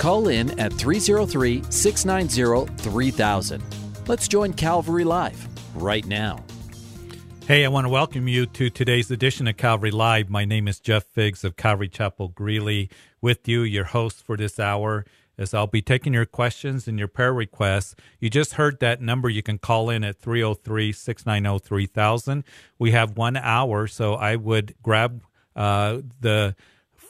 Call in at 303 690 3000. Let's join Calvary Live right now. Hey, I want to welcome you to today's edition of Calvary Live. My name is Jeff Figs of Calvary Chapel Greeley, with you, your host for this hour, as I'll be taking your questions and your prayer requests. You just heard that number. You can call in at 303 690 3000. We have one hour, so I would grab uh, the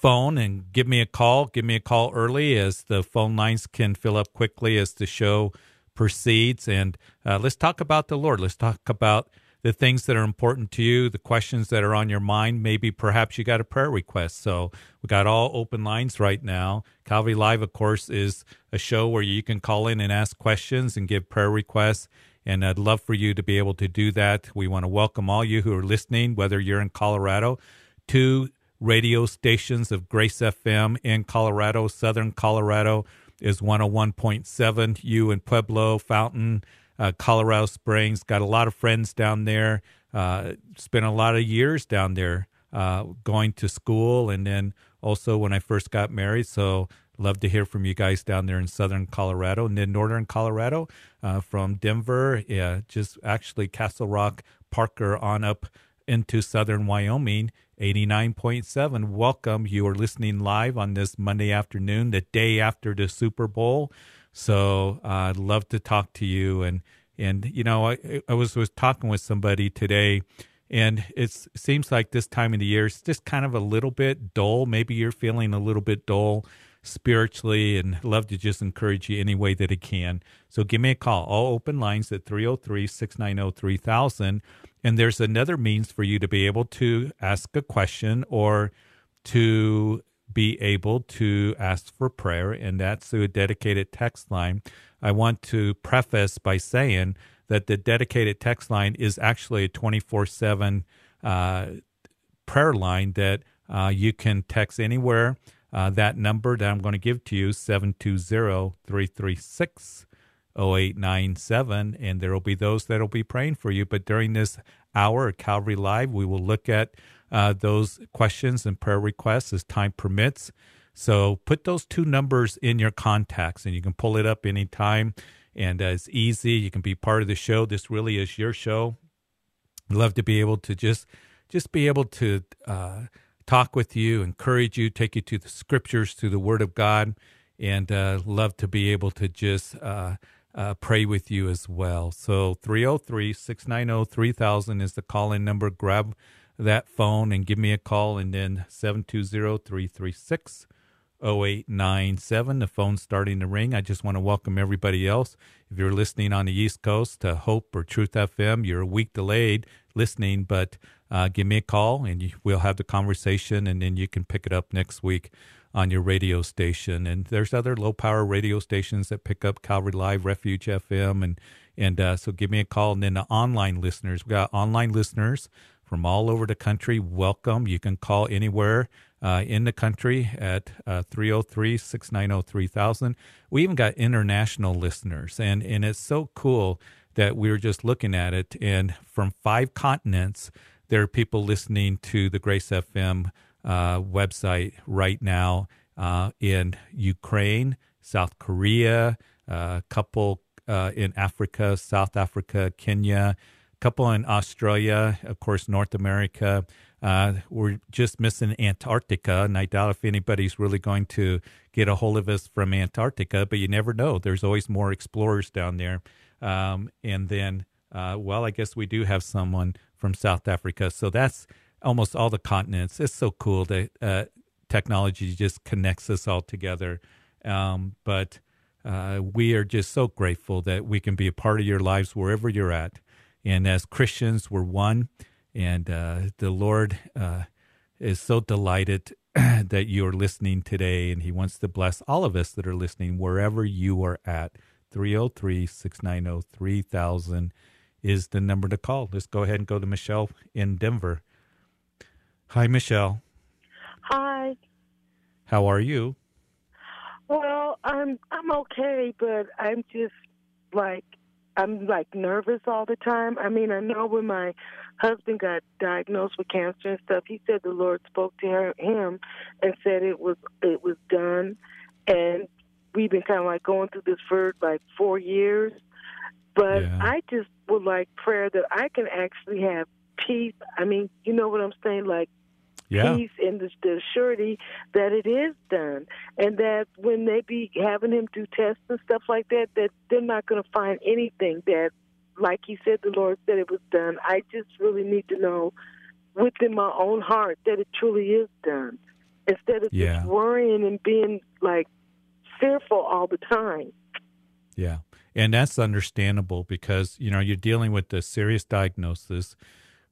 phone and give me a call. Give me a call early as the phone lines can fill up quickly as the show proceeds. And uh, let's talk about the Lord. Let's talk about the things that are important to you, the questions that are on your mind. Maybe perhaps you got a prayer request. So we got all open lines right now. Calvary Live, of course, is a show where you can call in and ask questions and give prayer requests. And I'd love for you to be able to do that. We want to welcome all you who are listening, whether you're in Colorado, to radio stations of Grace FM in Colorado, Southern Colorado is 101.7. You in Pueblo, Fountain, uh, Colorado Springs. Got a lot of friends down there. Uh, spent a lot of years down there uh, going to school, and then also when I first got married. So love to hear from you guys down there in Southern Colorado and then Northern Colorado, uh, from Denver, yeah, just actually Castle Rock, Parker on up into Southern Wyoming. 89.7. Welcome. You are listening live on this Monday afternoon, the day after the Super Bowl. So uh, I'd love to talk to you. And and you know, I, I was was talking with somebody today, and it seems like this time of the year is just kind of a little bit dull. Maybe you're feeling a little bit dull spiritually and love to just encourage you any way that it can. So give me a call. All open lines at 303 690 3000. And there's another means for you to be able to ask a question or to be able to ask for prayer, and that's through a dedicated text line. I want to preface by saying that the dedicated text line is actually a 24 uh, 7 prayer line that uh, you can text anywhere. Uh, that number that I'm going to give to you, 720 336 0897, and there will be those that will be praying for you. But during this hour at Calvary Live, we will look at uh, those questions and prayer requests as time permits. So put those two numbers in your contacts and you can pull it up anytime. And uh, it's easy. You can be part of the show. This really is your show. I'd love to be able to just just be able to uh, talk with you, encourage you, take you to the scriptures, to the Word of God, and uh, love to be able to just uh, pray with you as well. So 303 690 3000 is the call in number. Grab that phone and give me a call. And then 720 336 0897. The phone's starting to ring. I just want to welcome everybody else. If you're listening on the East Coast to Hope or Truth FM, you're a week delayed listening, but uh, give me a call and you, we'll have the conversation and then you can pick it up next week on your radio station. And there's other low power radio stations that pick up Calvary Live, Refuge FM, and and uh, so give me a call. And then the online listeners, we got online listeners from all over the country. Welcome. You can call anywhere uh, in the country at uh, 303 690 3000. We even got international listeners, and, and it's so cool that we were just looking at it. And from five continents, there are people listening to the Grace FM uh, website right now uh, in Ukraine, South Korea, a uh, couple uh, in Africa, South Africa, Kenya a couple in Australia, of course, North America. We're just missing Antarctica, and I doubt if anybody's really going to get a hold of us from Antarctica, but you never know. There's always more explorers down there. Um, and then, well, I guess we do have someone from South Africa. So that's almost all the continents. It's so cool that uh, technology just connects us all together. Um, but uh, we are just so grateful that we can be a part of your lives wherever you're at. And as Christians, we're one. And uh, the Lord uh, is so delighted that you're listening today, and He wants to bless all of us that are listening wherever you are at. 303 690 3000 is the number to call. Let's go ahead and go to Michelle in Denver. Hi, Michelle. Hi. How are you? Well, I'm I'm okay, but I'm just like I'm like nervous all the time. I mean, I know when my husband got diagnosed with cancer and stuff, he said the Lord spoke to her, him and said it was it was done, and we've been kind of like going through this for like four years. But Yeah. I just would like prayer that I can actually have peace. I mean, you know what I'm saying? Like Yeah. peace and the, the surety that it is done, and that when they be having him do tests and stuff like that, that they're not going to find anything that, like he said, the Lord said it was done. I just really need to know within my own heart that it truly is done, instead of Yeah. just worrying and being like fearful all the time. Yeah. And that's understandable because, you know, you're dealing with a serious diagnosis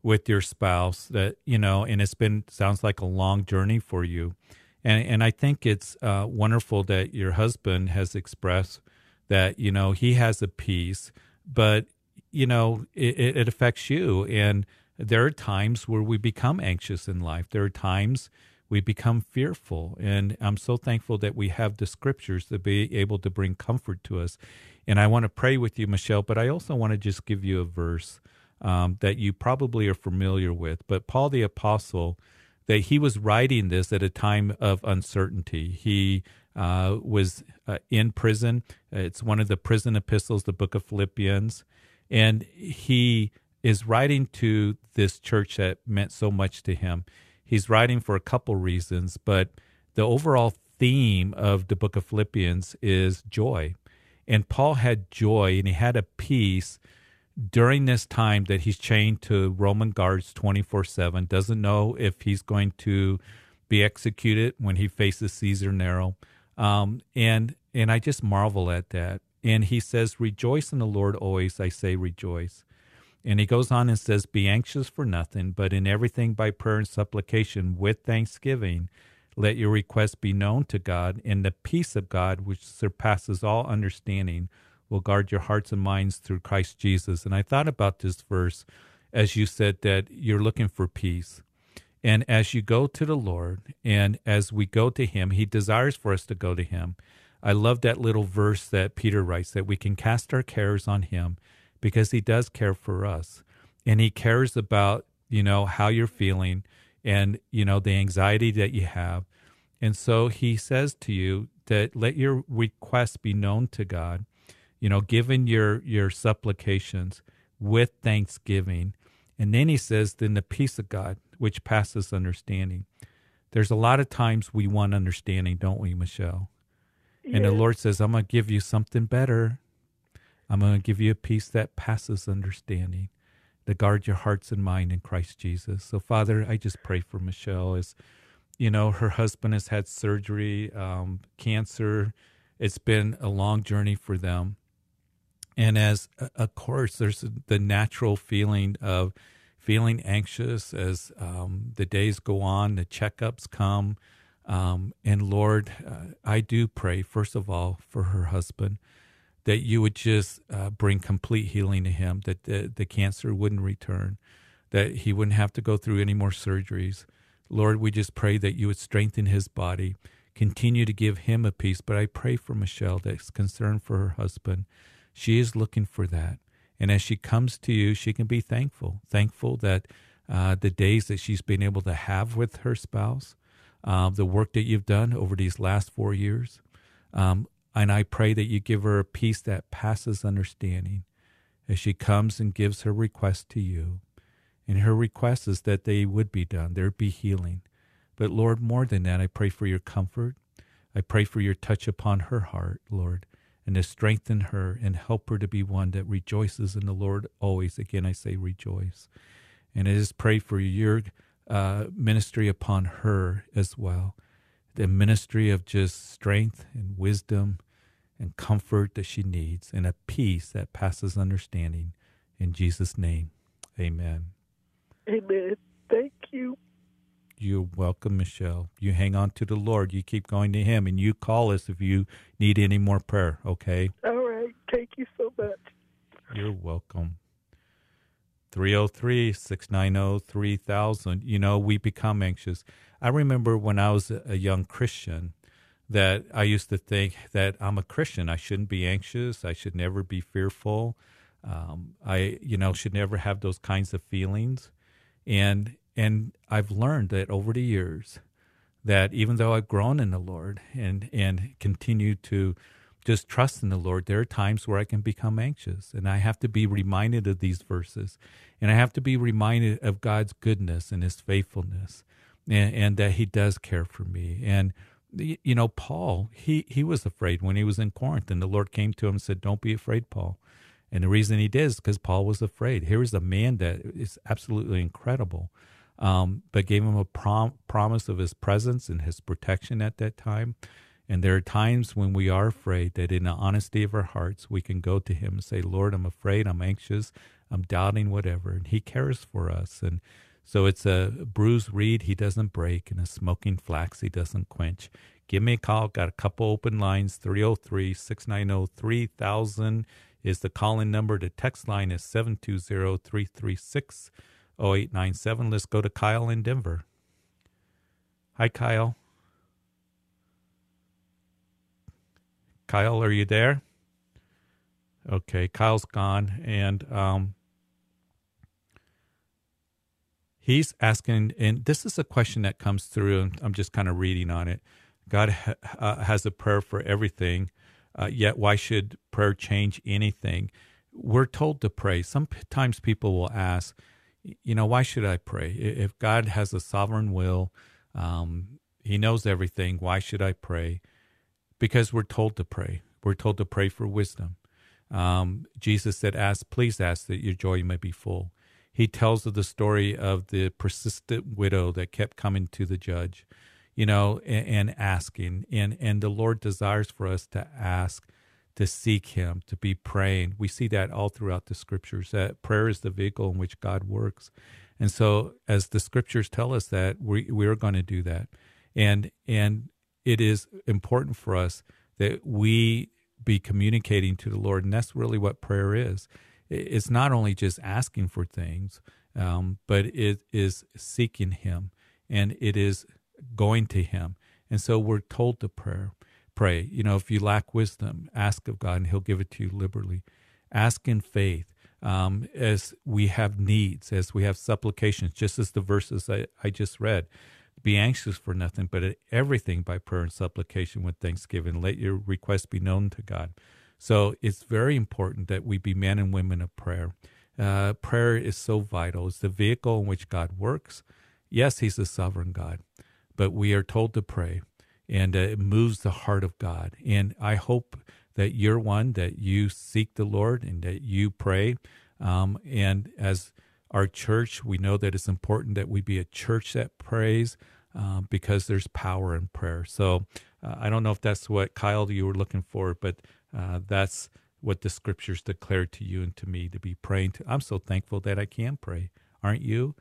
with your spouse that, you know, and it's been, sounds like a long journey for you. And, and I think it's uh, wonderful that your husband has expressed that, you know, he has a peace, but, you know, it, it- affects you. And there are times where we become anxious in life. There are times we become fearful. And I'm so thankful that we have the scriptures to be able to bring comfort to us. And I want to pray with you, Michelle, but I also want to just give you a verse um, that you probably are familiar with. But Paul the Apostle, that he was writing this at a time of uncertainty. He uh, was uh, in prison. It's one of the prison epistles, the book of Philippians. And he is writing to this church that meant so much to him. He's writing for a couple reasons, but the overall theme of the book of Philippians is joy. And Paul had joy and he had a peace during this time that he's chained to Roman guards 24 7, doesn't know if he's going to be executed when he faces Caesar Nero. Um, and, and I just marvel at that. And he says, Rejoice in the Lord always, I say rejoice. And he goes on and says, Be anxious for nothing, but in everything by prayer and supplication with thanksgiving, let your requests be known to God, and the peace of God, which surpasses all understanding, will guard your hearts and minds through Christ Jesus. And I thought about this verse as you said that you're looking for peace. And as you go to the Lord, and as we go to Him, He desires for us to go to Him. I love that little verse that Peter writes that we can cast our cares on Him because He does care for us. And He cares about, you know, how you're feeling and, you know, the anxiety that you have. And so He says to you that let your requests be known to God, you know, given your, your supplications with thanksgiving. And then He says, then the peace of God, which passes understanding. There's a lot of times we want understanding, don't we, Michelle? And the Lord says, I'm going to give you something better. I'm going to give you a peace that passes understanding, to guard your hearts and mind in Christ Jesus. So, Father, I just pray for Michelle as, you know, her husband has had surgery, um, cancer. It's been a long journey for them. And as, uh, of course, there's the natural feeling of feeling anxious as um, the days go on, the checkups come. Um, and Lord, uh, I do pray, first of all, for her husband, that you would just uh, bring complete healing to him, that the, the cancer wouldn't return, that he wouldn't have to go through any more surgeries. Lord, we just pray that you would strengthen his body, continue to give him a peace. But I pray for Michelle that's concerned for her husband. She is looking for that. And as she comes to you, she can be thankful, thankful that uh, the days that she's been able to have with her spouse, uh, the work that you've done over these last four years. Um, and I pray that you give her a peace that passes understanding as she comes and gives her request to you. And her request is that they would be done, there'd be healing. But Lord, more than that, I pray for your comfort. I pray for your touch upon her heart, Lord, and to strengthen her and help her to be one that rejoices in the Lord always. Again, I say rejoice. And I just pray for your uh, ministry upon her as well the ministry of just strength and wisdom and comfort that she needs and a peace that passes understanding. In Jesus' name, amen. Amen. Thank you. You're welcome, Michelle. You hang on to the Lord. You keep going to Him, and you call us if you need any more prayer. Okay. All right. Thank you so much. You're welcome. 303 690 3000. You know, we become anxious. I remember when I was a young Christian that I used to think that I'm a Christian. I shouldn't be anxious. I should never be fearful. Um, I, you know, should never have those kinds of feelings. And and I've learned that over the years that even though I've grown in the Lord and and continue to just trust in the Lord, there are times where I can become anxious, and I have to be reminded of these verses, and I have to be reminded of God's goodness and His faithfulness, and, and that He does care for me. And you know, Paul, he he was afraid when he was in Corinth, and the Lord came to him and said, "Don't be afraid, Paul." And the reason he did is because Paul was afraid. Here is a man that is absolutely incredible, um, but gave him a prom- promise of his presence and his protection at that time. And there are times when we are afraid that in the honesty of our hearts, we can go to him and say, Lord, I'm afraid, I'm anxious, I'm doubting, whatever. And he cares for us. And so it's a bruised reed he doesn't break, and a smoking flax he doesn't quench. Give me a call. Got a couple open lines 303 690 3000 is the call in number. The text line is 720 336 0897. Let's go to Kyle in Denver. Hi, Kyle. Kyle, are you there? Okay, Kyle's gone, and um, he's asking, and this is a question that comes through, and I'm just kind of reading on it. God ha- uh, has a prayer for everything, uh, yet why should prayer change anything? We're told to pray. Sometimes people will ask, you know, why should I pray? If God has a sovereign will, um, He knows everything, why should I pray? because we're told to pray. We're told to pray for wisdom. Um, Jesus said, "Ask, please ask that your joy may be full." He tells of the story of the persistent widow that kept coming to the judge, you know, and, and asking. And and the Lord desires for us to ask, to seek Him, to be praying. We see that all throughout the Scriptures. That prayer is the vehicle in which God works. And so, as the Scriptures tell us that, we we are going to do that. And and it is important for us that we be communicating to the Lord. And that's really what prayer is. It's not only just asking for things, um, but it is seeking Him and it is going to Him. And so we're told to pray. Pray. You know, if you lack wisdom, ask of God and He'll give it to you liberally. Ask in faith. Um, as we have needs, as we have supplications, just as the verses I, I just read be anxious for nothing, but everything by prayer and supplication with thanksgiving. Let your requests be known to God. So it's very important that we be men and women of prayer. Uh, prayer is so vital. It's the vehicle in which God works. Yes, He's a sovereign God, but we are told to pray, and uh, it moves the heart of God. And I hope that you're one that you seek the Lord and that you pray. Um, and as our church. We know that it's important that we be a church that prays uh, because there's power in prayer. So uh, I don't know if that's what Kyle you were looking for, but uh, that's what the scriptures declare to you and to me to be praying to. I'm so thankful that I can pray. Aren't you?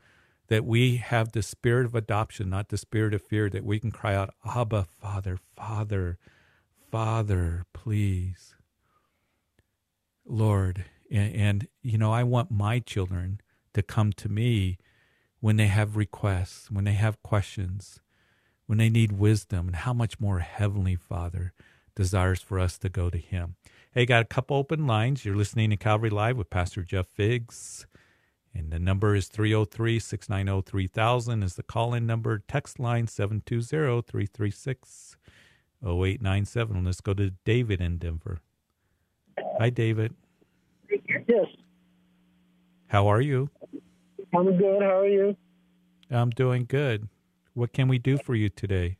That we have the spirit of adoption, not the spirit of fear, that we can cry out, Abba, Father, Father, Father, please. Lord, and, and you know, I want my children to come to me when they have requests, when they have questions, when they need wisdom, and how much more Heavenly Father desires for us to go to Him. Hey, got a couple open lines. You're listening to Calvary Live with Pastor Jeff Figs. And the number is 303 690 3000 is the call in number. Text line 720 336 0897. Let's go to David in Denver. Hi, David. Yes. How are you? I'm good. How are you? I'm doing good. What can we do for you today?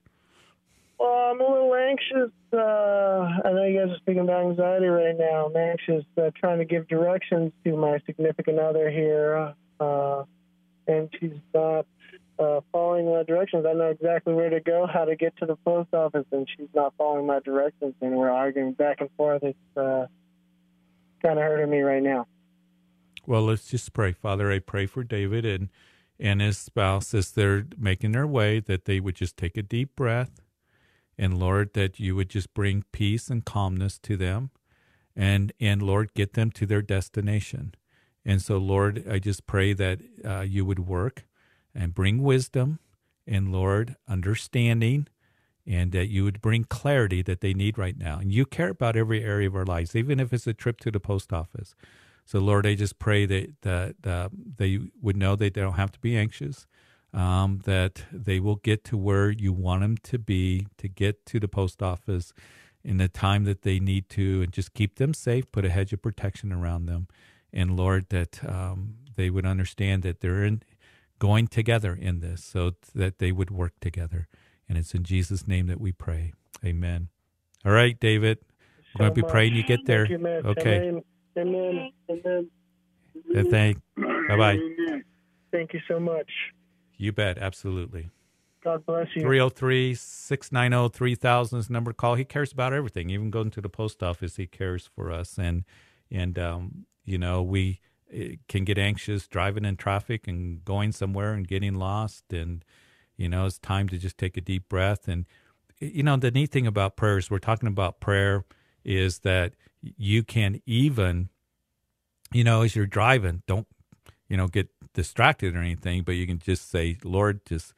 I'm a little anxious. Uh, I know you guys are speaking about anxiety right now. I'm anxious, uh, trying to give directions to my significant other here, uh, and she's not uh, following my directions. I know exactly where to go, how to get to the post office, and she's not following my directions, and we're arguing back and forth. It's uh, kind of hurting me right now. Well, let's just pray. Father, I pray for David and and his spouse as they're making their way that they would just take a deep breath and Lord that you would just bring peace and calmness to them and and Lord get them to their destination. And so Lord, I just pray that uh, you would work and bring wisdom and Lord understanding and that you would bring clarity that they need right now. And you care about every area of our lives, even if it's a trip to the post office. So, Lord, I just pray that that uh, they would know that they don't have to be anxious, um, that they will get to where you want them to be to get to the post office in the time that they need to, and just keep them safe. Put a hedge of protection around them, and Lord, that um, they would understand that they're in, going together in this, so that they would work together. And it's in Jesus' name that we pray. Amen. All right, David. We're going to be praying you get there. You, okay. Amen. Amen. Amen. Thank. Bye bye. Thank you so much. You bet. Absolutely. God bless you. 303 690 3000 is number to call. He cares about everything, even going to the post office. He cares for us. And, and um, you know, we eh, can get anxious driving in traffic and going somewhere and getting lost. And, you know, it's time to just take a deep breath. And, you know, the neat thing about prayer is we're talking about prayer is that you can even, you know, as you're driving, don't, you know, get distracted or anything, but you can just say, Lord, just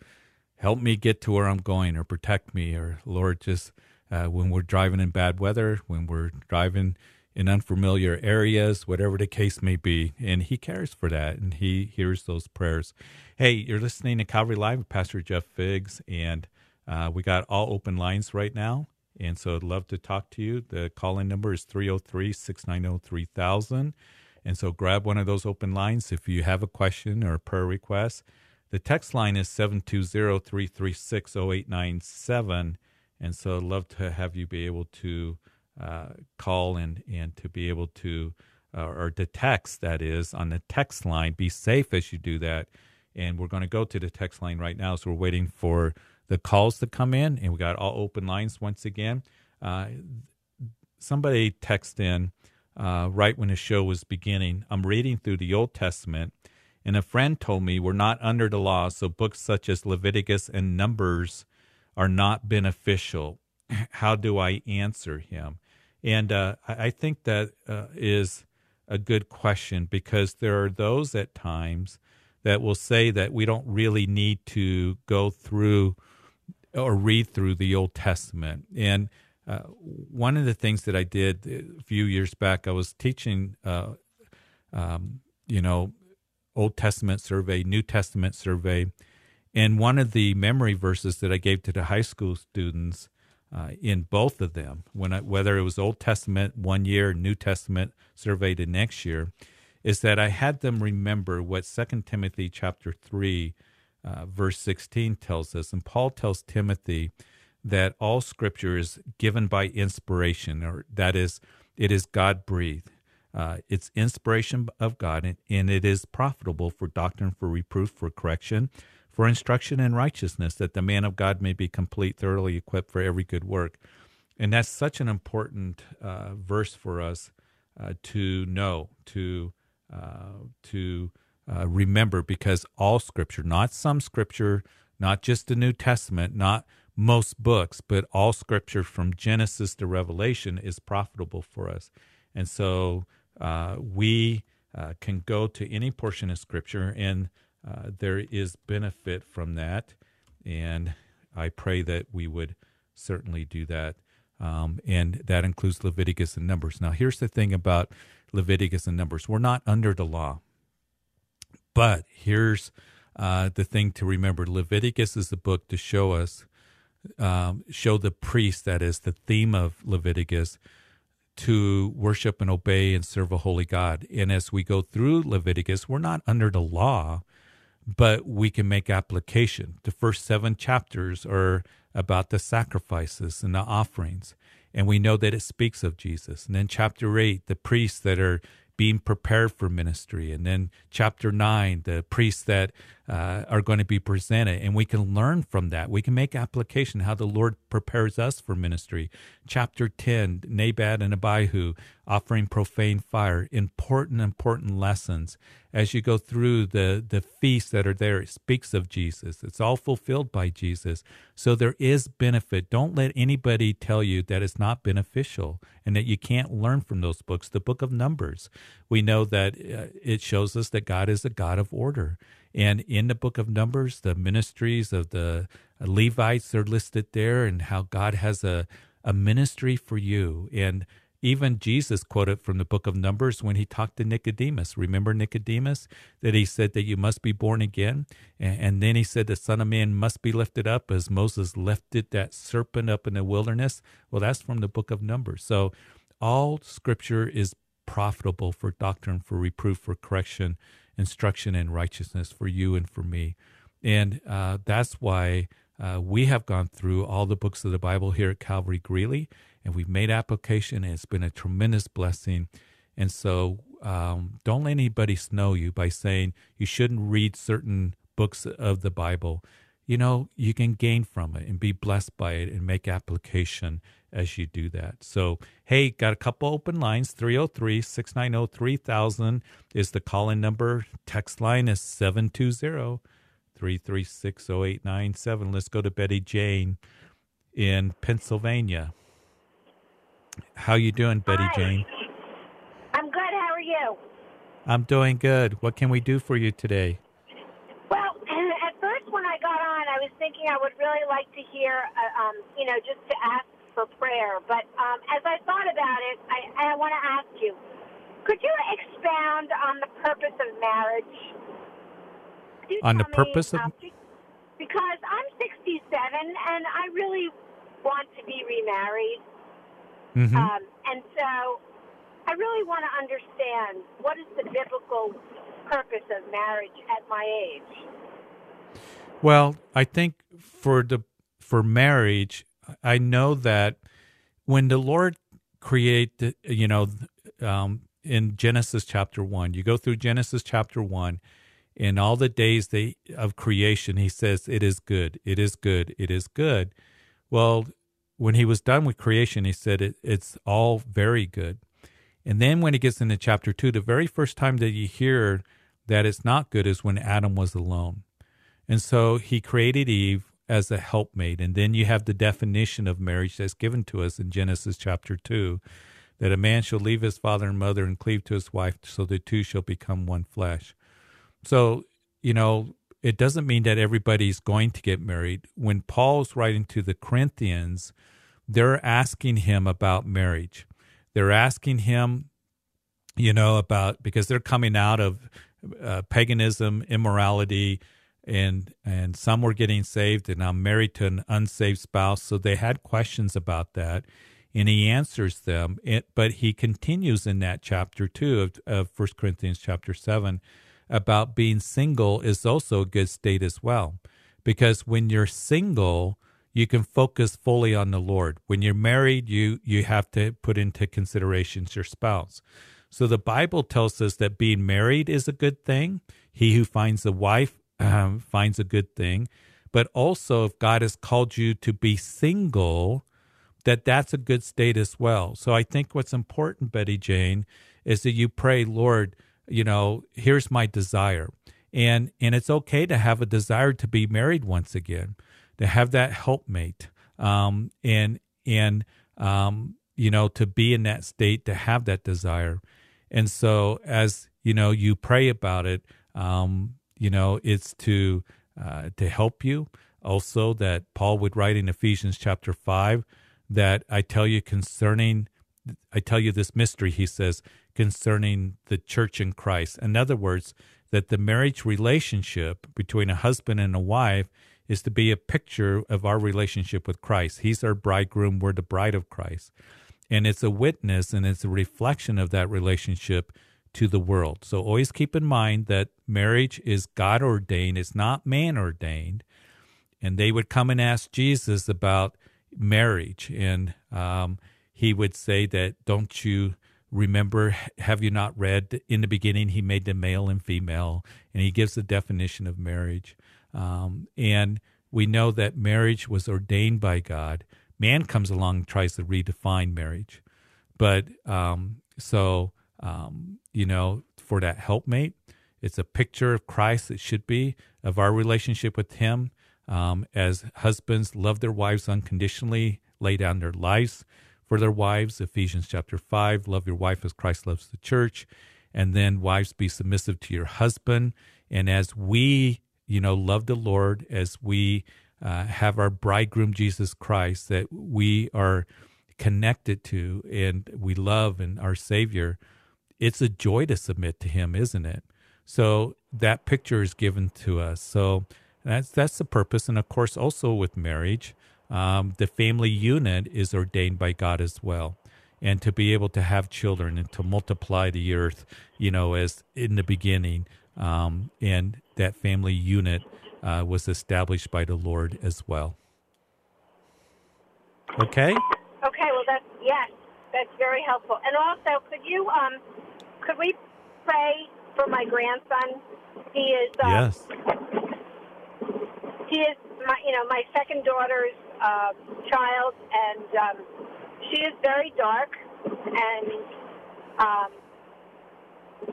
help me get to where I'm going or protect me. Or Lord, just uh, when we're driving in bad weather, when we're driving in unfamiliar areas, whatever the case may be. And he cares for that and he hears those prayers. Hey, you're listening to Calvary Live with Pastor Jeff Figs, and uh, we got all open lines right now. And so I'd love to talk to you. The call in number is 303 690 3000. And so grab one of those open lines if you have a question or a prayer request. The text line is 720 336 0897. And so I'd love to have you be able to uh, call and, and to be able to, uh, or to text, that is, on the text line. Be safe as you do that. And we're going to go to the text line right now. So we're waiting for the calls to come in, and we got all open lines once again. Uh, somebody text in uh, right when the show was beginning. I'm reading through the Old Testament, and a friend told me we're not under the law, so books such as Leviticus and Numbers are not beneficial. How do I answer him? And uh, I think that uh, is a good question because there are those at times that will say that we don't really need to go through or read through the Old Testament. And uh, one of the things that I did a few years back, I was teaching, uh, um, you know, Old Testament survey, New Testament survey, and one of the memory verses that I gave to the high school students uh, in both of them, when I, whether it was Old Testament one year, New Testament survey the next year, is that I had them remember what Second Timothy chapter three uh, verse 16 tells us, and Paul tells Timothy that all scripture is given by inspiration, or that is, it is God breathed. Uh, it's inspiration of God, and, and it is profitable for doctrine, for reproof, for correction, for instruction in righteousness, that the man of God may be complete, thoroughly equipped for every good work. And that's such an important uh, verse for us uh, to know, to uh, to uh, remember because all scripture, not some scripture, not just the New Testament, not most books, but all scripture from Genesis to Revelation is profitable for us. And so uh, we uh, can go to any portion of scripture and uh, there is benefit from that. And I pray that we would certainly do that. Um, and that includes Leviticus and Numbers. Now, here's the thing about Leviticus and Numbers we're not under the law. But here's uh, the thing to remember Leviticus is the book to show us, um, show the priest, that is the theme of Leviticus, to worship and obey and serve a holy God. And as we go through Leviticus, we're not under the law, but we can make application. The first seven chapters are about the sacrifices and the offerings. And we know that it speaks of Jesus. And then chapter eight, the priests that are being prepared for ministry. And then chapter nine, the priests that uh, are going to be presented. And we can learn from that. We can make application how the Lord prepares us for ministry. Chapter 10, Nadab and Abihu offering profane fire. Important, important lessons as you go through the, the feasts that are there, it speaks of Jesus. It's all fulfilled by Jesus. So there is benefit. Don't let anybody tell you that it's not beneficial and that you can't learn from those books. The book of Numbers, we know that uh, it shows us that God is a God of order. And in the book of Numbers, the ministries of the Levites are listed there and how God has a, a ministry for you. And even Jesus quoted from the book of Numbers when he talked to Nicodemus. Remember Nicodemus? That he said that you must be born again. And then he said the Son of Man must be lifted up as Moses lifted that serpent up in the wilderness. Well, that's from the book of Numbers. So all scripture is profitable for doctrine, for reproof, for correction, instruction, and righteousness for you and for me. And uh, that's why uh, we have gone through all the books of the Bible here at Calvary Greeley and we've made application and it's been a tremendous blessing. And so um, don't let anybody snow you by saying you shouldn't read certain books of the Bible. You know, you can gain from it and be blessed by it and make application as you do that. So, hey, got a couple open lines 303 690 3000 is the call in number. Text line is 720 336 0897. Let's go to Betty Jane in Pennsylvania. How you doing, Betty Hi. Jane? I'm good. How are you? I'm doing good. What can we do for you today? Well, at first when I got on, I was thinking I would really like to hear, uh, um, you know, just to ask for prayer. But um, as I thought about it, I, I want to ask you, could you expound on the purpose of marriage? On the purpose of- because I'm 67 and I really want to be remarried. Mm-hmm. Um, and so I really want to understand what is the biblical purpose of marriage at my age. Well, I think for the for marriage, I know that when the Lord created, you know, um, in Genesis chapter one, you go through Genesis chapter one, in all the days they, of creation, He says, "It is good, it is good, it is good." Well, when He was done with creation, He said, it, "It's all very good." And then when He gets into chapter two, the very first time that you hear that it's not good is when Adam was alone. And so he created Eve as a helpmate. And then you have the definition of marriage that's given to us in Genesis chapter 2 that a man shall leave his father and mother and cleave to his wife, so the two shall become one flesh. So, you know, it doesn't mean that everybody's going to get married. When Paul's writing to the Corinthians, they're asking him about marriage. They're asking him, you know, about because they're coming out of uh, paganism, immorality, and and some were getting saved and I'm married to an unsaved spouse so they had questions about that and he answers them it, but he continues in that chapter 2 of, of 1 Corinthians chapter 7 about being single is also a good state as well. Because when you're single you can focus fully on the Lord. When you're married you you have to put into considerations your spouse. So the Bible tells us that being married is a good thing. He who finds a wife um, finds a good thing, but also if God has called you to be single, that that's a good state as well. So I think what's important, Betty Jane, is that you pray, Lord, you know, here's my desire, and and it's okay to have a desire to be married once again, to have that helpmate, um, and and um, you know, to be in that state, to have that desire, and so as you know, you pray about it. Um, you know it's to uh, to help you. Also that paul would write in ephesians chapter 5 that i tell you concerning i tell you this mystery. He says concerning the church in christ in other words that the marriage relationship between a husband and a wife is to be a picture of our relationship with christ he's our bridegroom we're the bride of christ and it's a witness and it's a reflection of that relationship to the world. So always keep in mind that marriage is God ordained, it's not man ordained. And they would come and ask Jesus about marriage. And um, he would say that, don't you remember, have you not read in the beginning, he made them male and female, and he gives the definition of marriage. Um, and we know that marriage was ordained by God. Man comes along and tries to redefine marriage. But um, so, um, you know, for that helpmate, It's a picture of Christ, it should be, of our relationship with Him. Um, as husbands love their wives unconditionally, lay down their lives for their wives. Ephesians chapter 5, love your wife as Christ loves the church. And then, wives, be submissive to your husband. And as we, you know, love the Lord, as we uh, have our bridegroom, Jesus Christ, that we are connected to and we love and our Savior, it's a joy to submit to Him, isn't it? So that picture is given to us. So that's that's the purpose, and of course, also with marriage, um, the family unit is ordained by God as well, and to be able to have children and to multiply the earth, you know, as in the beginning, um, and that family unit uh, was established by the Lord as well. Okay. Okay. Well, that's yes, that's very helpful. And also, could you um, could we pray for my grandson? He is uh, yes. He is my you know my second daughter's uh, child, and um, she is very dark, and um,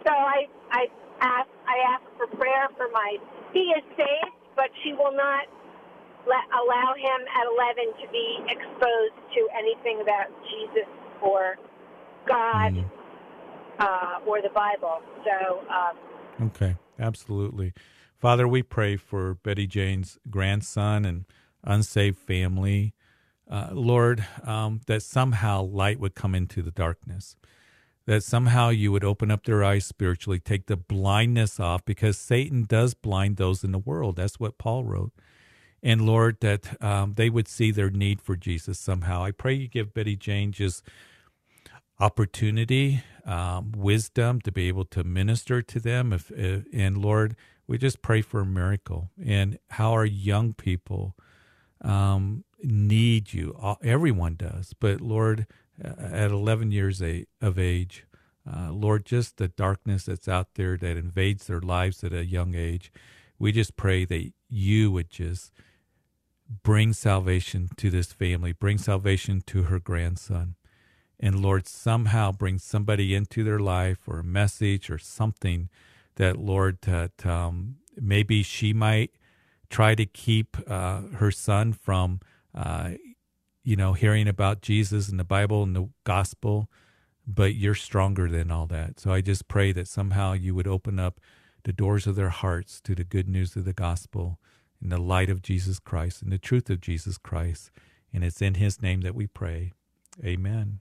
so I I ask I ask for prayer for my. He is saved, but she will not let, allow him at 11 to be exposed to anything about Jesus or God Mm. uh, or the Bible. So, um, Okay, absolutely. Father, we pray for Betty Jane's grandson and unsaved family. Uh, Lord, um, that somehow light would come into the darkness, that somehow you would open up their eyes spiritually, take the blindness off, because Satan does blind those in the world. That's what Paul wrote. And Lord, that um, they would see their need for Jesus somehow. I pray you give Betty Jane just opportunity, um, wisdom to be able to minister to them. If, if and Lord, we just pray for a miracle and how our young people um, need you. Everyone does, but Lord, uh, at 11 years of age, uh, Lord, just the darkness that's out there that invades their lives at a young age, we just pray that you would just bring salvation to this family, bring salvation to her grandson and Lord, somehow bring somebody into their life or a message or something that, Lord, that um, maybe she might try to keep uh, her son from, uh, you know, hearing about Jesus and the Bible and the gospel, but you're stronger than all that. So I just pray that somehow you would open up the doors of their hearts to the good news of the gospel and the light of Jesus Christ and the truth of Jesus Christ. And it's in his name that we pray. Amen.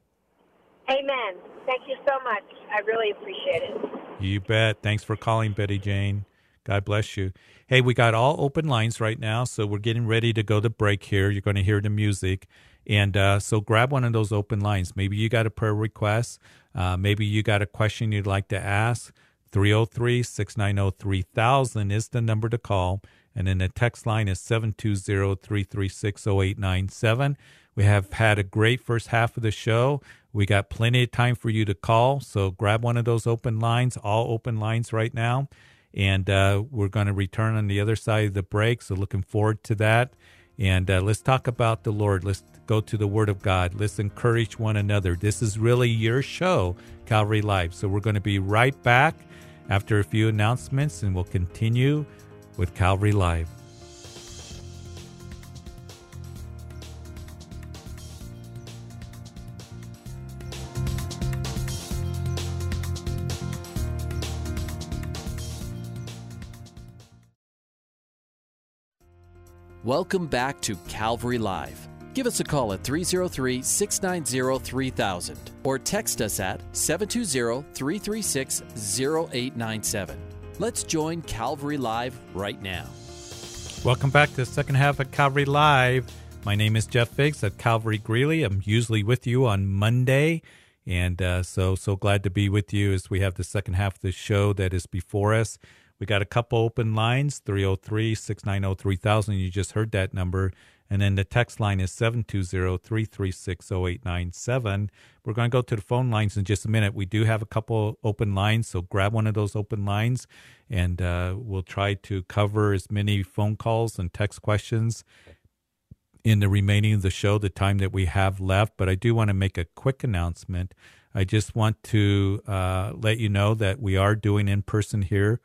amen. Thank you so much. I really appreciate it. You bet. Thanks for calling, Betty Jane. God bless you. Hey, we got all open lines right now, so we're getting ready to go to break here. You're going to hear the music. And uh, so grab one of those open lines. Maybe you got a prayer request. Uh, maybe you got a question you'd like to ask. 303 690 3000 is the number to call. And then the text line is 720 336 0897. We have had a great first half of the show. We got plenty of time for you to call. So grab one of those open lines, all open lines right now. And uh, we're going to return on the other side of the break. So looking forward to that. And uh, let's talk about the Lord. Let's go to the Word of God. Let's encourage one another. This is really your show, Calvary Live. So we're going to be right back after a few announcements and we'll continue with Calvary Live. Welcome back to Calvary Live. Give us a call at 303 690 3000 or text us at 720 336 0897. Let's join Calvary Live right now. Welcome back to the second half of Calvary Live. My name is Jeff Figs at Calvary Greeley. I'm usually with you on Monday. And uh, so, so glad to be with you as we have the second half of the show that is before us. We got a couple open lines 303 690 3000. You just heard that number. And then the text line is 720 336 0897. We're going to go to the phone lines in just a minute. We do have a couple open lines, so grab one of those open lines and uh, we'll try to cover as many phone calls and text questions in the remaining of the show, the time that we have left. But I do want to make a quick announcement. I just want to uh, let you know that we are doing in person here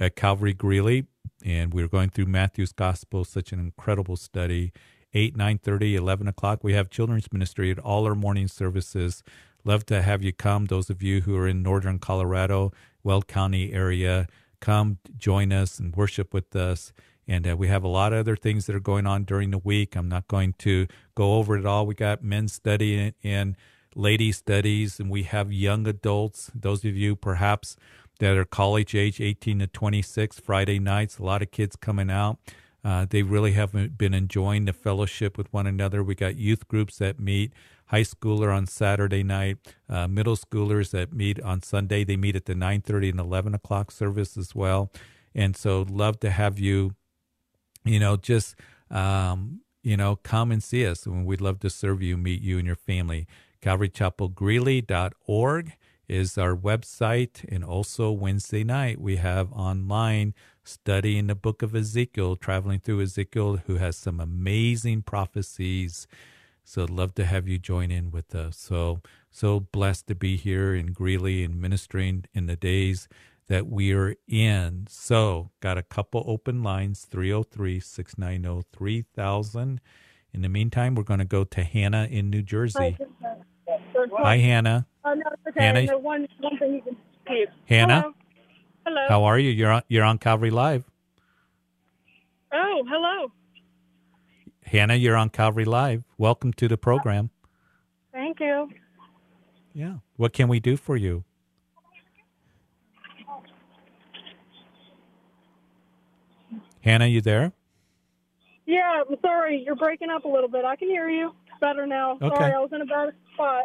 at Calvary Greeley, and we're going through Matthew's Gospel, such an incredible study. 8, 9.30, 11 o'clock. We have children's ministry at all our morning services. Love to have you come. Those of you who are in northern Colorado, Weld County area, come join us and worship with us. And uh, we have a lot of other things that are going on during the week. I'm not going to go over it all. We got men's study and, and lady studies, and we have young adults. Those of you perhaps that are college age, 18 to 26, Friday nights, a lot of kids coming out. Uh, they really have been enjoying the fellowship with one another. We got youth groups that meet, high schooler on Saturday night, uh, middle schoolers that meet on Sunday. They meet at the 9:30 and 11 o'clock service as well. And so, love to have you, you know, just um, you know, come and see us. And we'd love to serve you, meet you and your family. CalvaryChapelGreeley.org is our website. And also Wednesday night, we have online studying the book of Ezekiel, traveling through Ezekiel, who has some amazing prophecies. So I'd love to have you join in with us. So, so blessed to be here in Greeley and ministering in the days that we are in. So, got a couple open lines 303 690 3000. In the meantime, we're going to go to Hannah in New Jersey. Hi, Hannah. Oh, no, okay. Hannah? One, one thing you can keep. Hannah? Hello. Hello. How are you? You're on, you're on Calvary Live. Oh, hello. Hannah, you're on Calvary Live. Welcome to the program. Thank you. Yeah. What can we do for you? Hannah, you there? Yeah, I'm sorry. You're breaking up a little bit. I can hear you better now. Okay. Sorry, I was in a bad spot.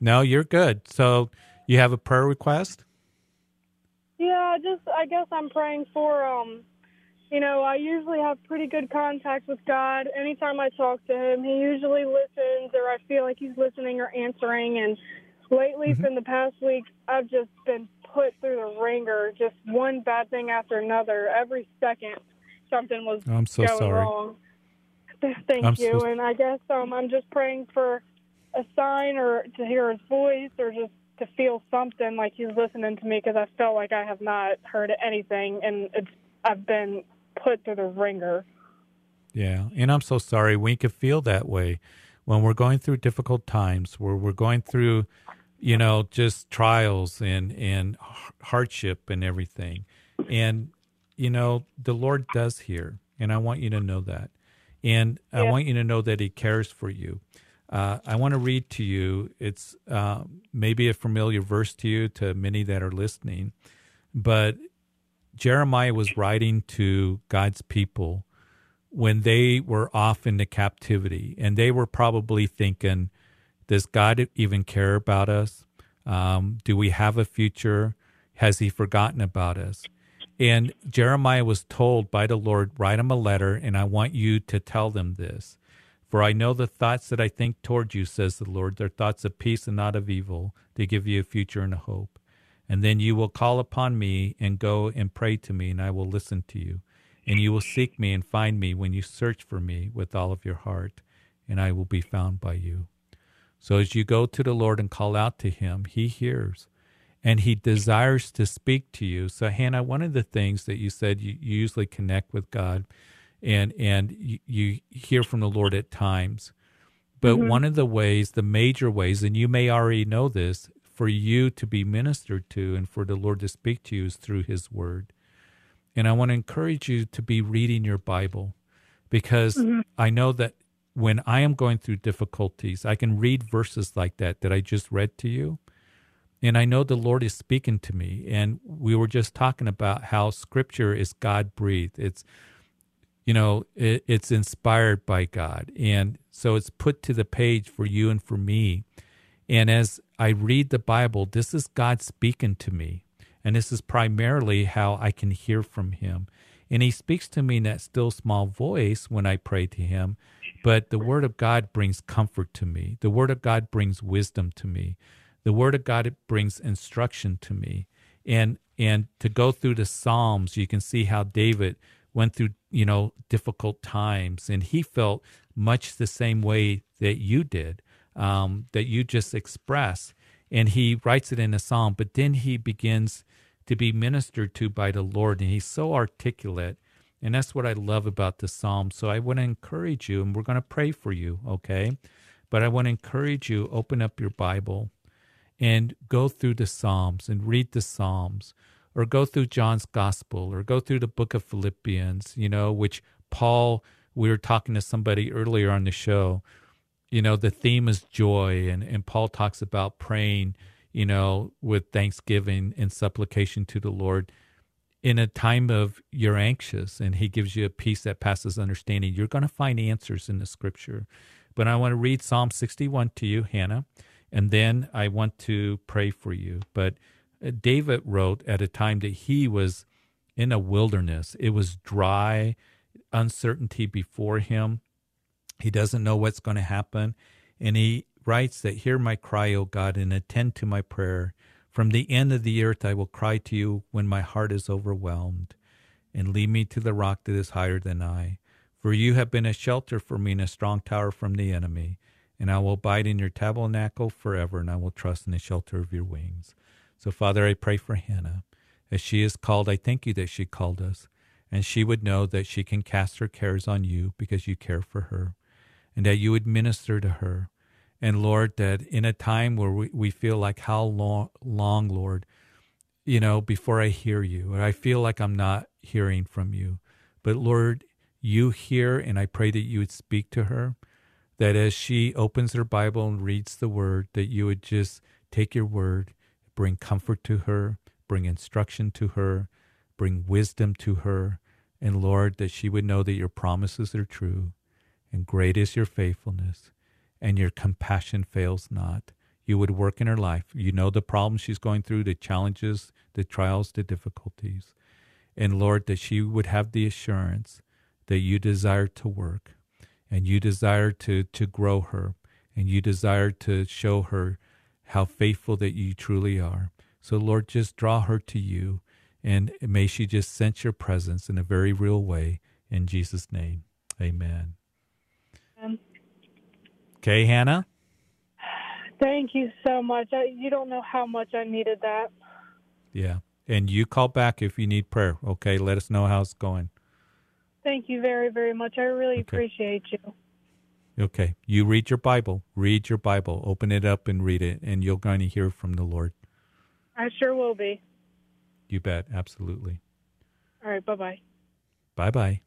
No, you're good. So, you have a prayer request? Yeah, just I guess I'm praying for um you know, I usually have pretty good contact with God. Anytime I talk to him, he usually listens or I feel like he's listening or answering and lately Mhm. in the past week I've just been put through the ringer, just one bad thing after another. Every second something was I'm so going sorry. wrong. Thank I'm you. so- and I guess um I'm just praying for a sign or to hear his voice or just to feel something like he's listening to me because I felt like I have not heard anything and it's I've been put through the ringer. Yeah, and I'm so sorry. We could feel that way when we're going through difficult times, where we're going through, you know, just trials and and hardship and everything. And you know, the Lord does hear, and I want you to know that. And I want you to know that He cares for you. Uh, I want to read to you. It's uh, maybe a familiar verse to you, to many that are listening, but Jeremiah was writing to God's people when they were off into captivity, and they were probably thinking, "Does God even care about us? Um, do we have a future? Has He forgotten about us?" And Jeremiah was told by the Lord, "Write them a letter, and I want you to tell them this." For I know the thoughts that I think toward you, says the Lord. They're thoughts of peace and not of evil, to give you a future and a hope. And then you will call upon me and go and pray to me, and I will listen to you. And you will seek me and find me when you search for me with all of your heart, and I will be found by you. So as you go to the Lord and call out to him, he hears and he desires to speak to you. So, Hannah, one of the things that you said you usually connect with God and, and you, you hear from the Lord at times. But mm-hmm. one of the ways, the major ways, and you may already know this, for you to be ministered to and for the Lord to speak to you is through His Word. And I want to encourage you to be reading your Bible because mm-hmm. I know that when I am going through difficulties, I can read verses like that that I just read to you. And I know the Lord is speaking to me. And we were just talking about how Scripture is God breathed. It's you know it, it's inspired by god. And so it's put to the page for you and for me. And as i read the bible this is god speaking to me. And this is primarily how i can hear from him. And he speaks to me in that still small voice when i pray to him. But the word of god brings comfort to me. The word of god brings wisdom to me. The word of god brings instruction to me. And and to go through the psalms you can see how david went through you know difficult times and he felt much the same way that you did um, that you just expressed and he writes it in a psalm but then he begins to be ministered to by the Lord. And he's so articulate. And that's what I love about the Psalm. So I want to encourage you, and we're going to pray for you, okay? But I want to encourage you, open up your Bible and go through the Psalms and read the Psalms, or go through John's Gospel, or go through the book of Philippians, you know, which Paul, we were talking to somebody earlier on the show, you know, the theme is joy, and, and Paul talks about praying, you know, with thanksgiving and supplication to the Lord in a time of you're anxious and he gives you a peace that passes understanding, you're going to find answers in the scripture. But I want to read Psalm 61 to you, Hannah, and then I want to pray for you. But David wrote at a time that he was in a wilderness, it was dry, uncertainty before him. He doesn't know what's going to happen. And he writes that, Hear my cry, O God, and attend to my prayer. From the end of the earth I will cry to you when my heart is overwhelmed, and lead me to the rock that is higher than I. For you have been a shelter for me and a strong tower from the enemy. And I will abide in your tabernacle forever, and I will trust in the shelter of your wings. So, Father, I pray for Hannah. As she is called, I thank you that she called us, and she would know that she can cast her cares on you because you care for her, and that you would minister to her and Lord, that in a time where we, we feel like how long, long, Lord, you know, before I hear you, or I feel like I'm not hearing from you. But Lord, you hear, and I pray that you would speak to her, that as she opens her Bible and reads the word, that you would just take your word, bring comfort to her, bring instruction to her, bring wisdom to her. And Lord, that she would know that your promises are true and great is your faithfulness and your compassion fails not. You would work in her life. You know the problems she's going through, the challenges, the trials, the difficulties. And Lord, that she would have the assurance that you desire to work and you desire to, to grow her and you desire to show her how faithful that you truly are. So, Lord, just draw her to you and may she just sense your presence in a very real way. In Jesus' name, amen. amen. Okay, Hannah? Thank you so much. I, you don't know how much I needed that. Yeah. And you call back if you need prayer. Okay. Let us know how it's going. Thank you very, very much. I really okay. appreciate you. Okay. You read your Bible. Read your Bible. Open it up and read it, and you're going to hear from the Lord. I sure will be. You bet. Absolutely. All right. Bye bye. Bye bye.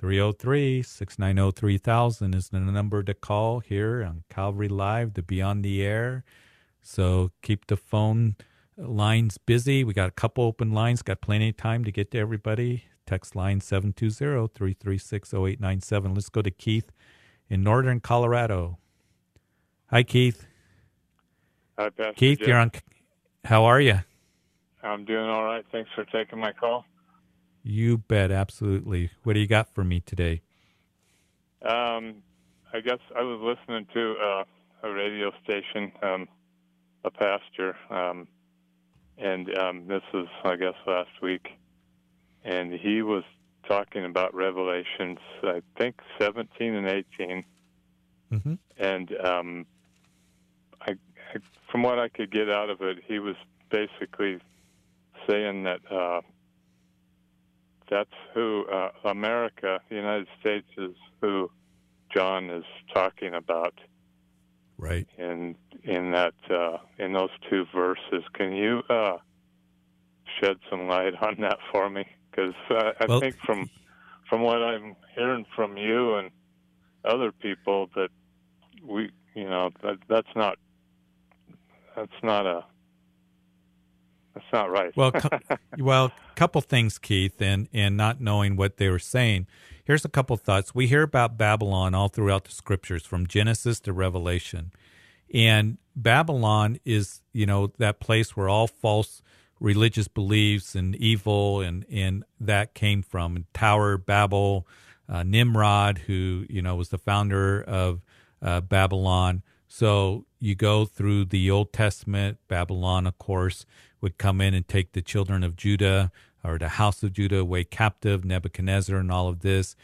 303 690 3000 is the number to call here on Calvary Live, the Beyond the Air. So keep the phone lines busy. We got a couple open lines, got plenty of time to get to everybody. Text line 720 336 0897. Let's go to Keith in northern Colorado. Hi, Keith. Hi, Pastor. Keith, Jeff. you're on. How are you? I'm doing all right. Thanks for taking my call. You bet, absolutely. What do you got for me today? Um, I guess I was listening to uh, a radio station, um, a pastor, um, and um, this was, I guess, last week, and he was talking about Revelations, I think, 17 and 18, mm-hmm. and um, I, I, from what I could get out of it, he was basically saying that. Uh, that's who uh, America, the United States, is who John is talking about. Right. In in that uh, in those two verses, can you uh, shed some light on that for me? Because uh, I well, think from from what I'm hearing from you and other people that we, you know, that that's not that's not a that's not right. well, co- well, couple things, Keith, and and not knowing what they were saying. Here's a couple thoughts. We hear about Babylon all throughout the scriptures, from Genesis to Revelation, and Babylon is you know that place where all false religious beliefs and evil and and that came from Tower Babel, uh, Nimrod, who you know was the founder of uh, Babylon. So you go through the Old Testament, Babylon, of course, would come in and take the children of Judah or the house of Judah away captive, Nebuchadnezzar, and all of this.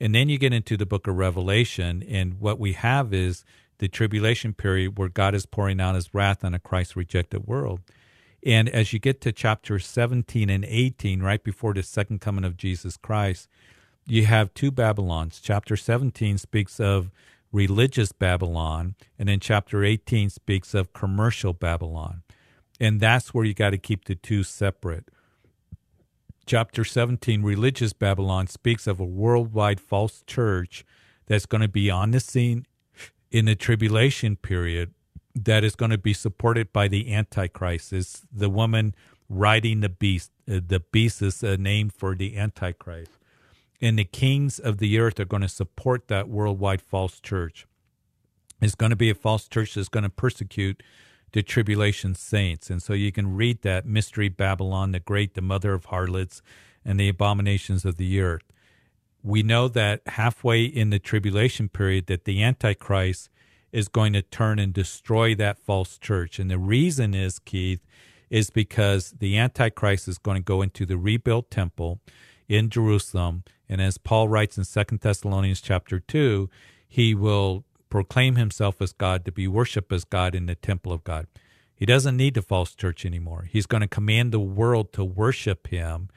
And then you get into the book of Revelation, and what we have is the tribulation period where God is pouring out his wrath on a Christ rejected world. And as you get to chapter 17 and 18, right before the second coming of Jesus Christ, you have two Babylons. Chapter 17 speaks of religious Babylon, and then chapter 18 speaks of commercial Babylon. And that's where you got to keep the two separate. Chapter 17, religious Babylon, speaks of a worldwide false church that's going to be on the scene in the tribulation period that is going to be supported by the Antichrist. Is the woman riding the beast. Uh, the beast is a name for the Antichrist. And the kings of the earth are going to support that worldwide false church. It's going to be a false church that's going to persecute the tribulation saints. And so you can read that Mystery Babylon, the great, the mother of harlots, and the abominations of the earth. We know that halfway in the tribulation period that the Antichrist is going to turn and destroy that false church. And the reason is, Keith, is because the Antichrist is going to go into the rebuilt temple in Jerusalem. And as Paul writes in Second Thessalonians chapter 2, he will proclaim himself as God to be worshiped as God in the temple of God. He doesn't need the false church anymore. He's going to command the world to worship him.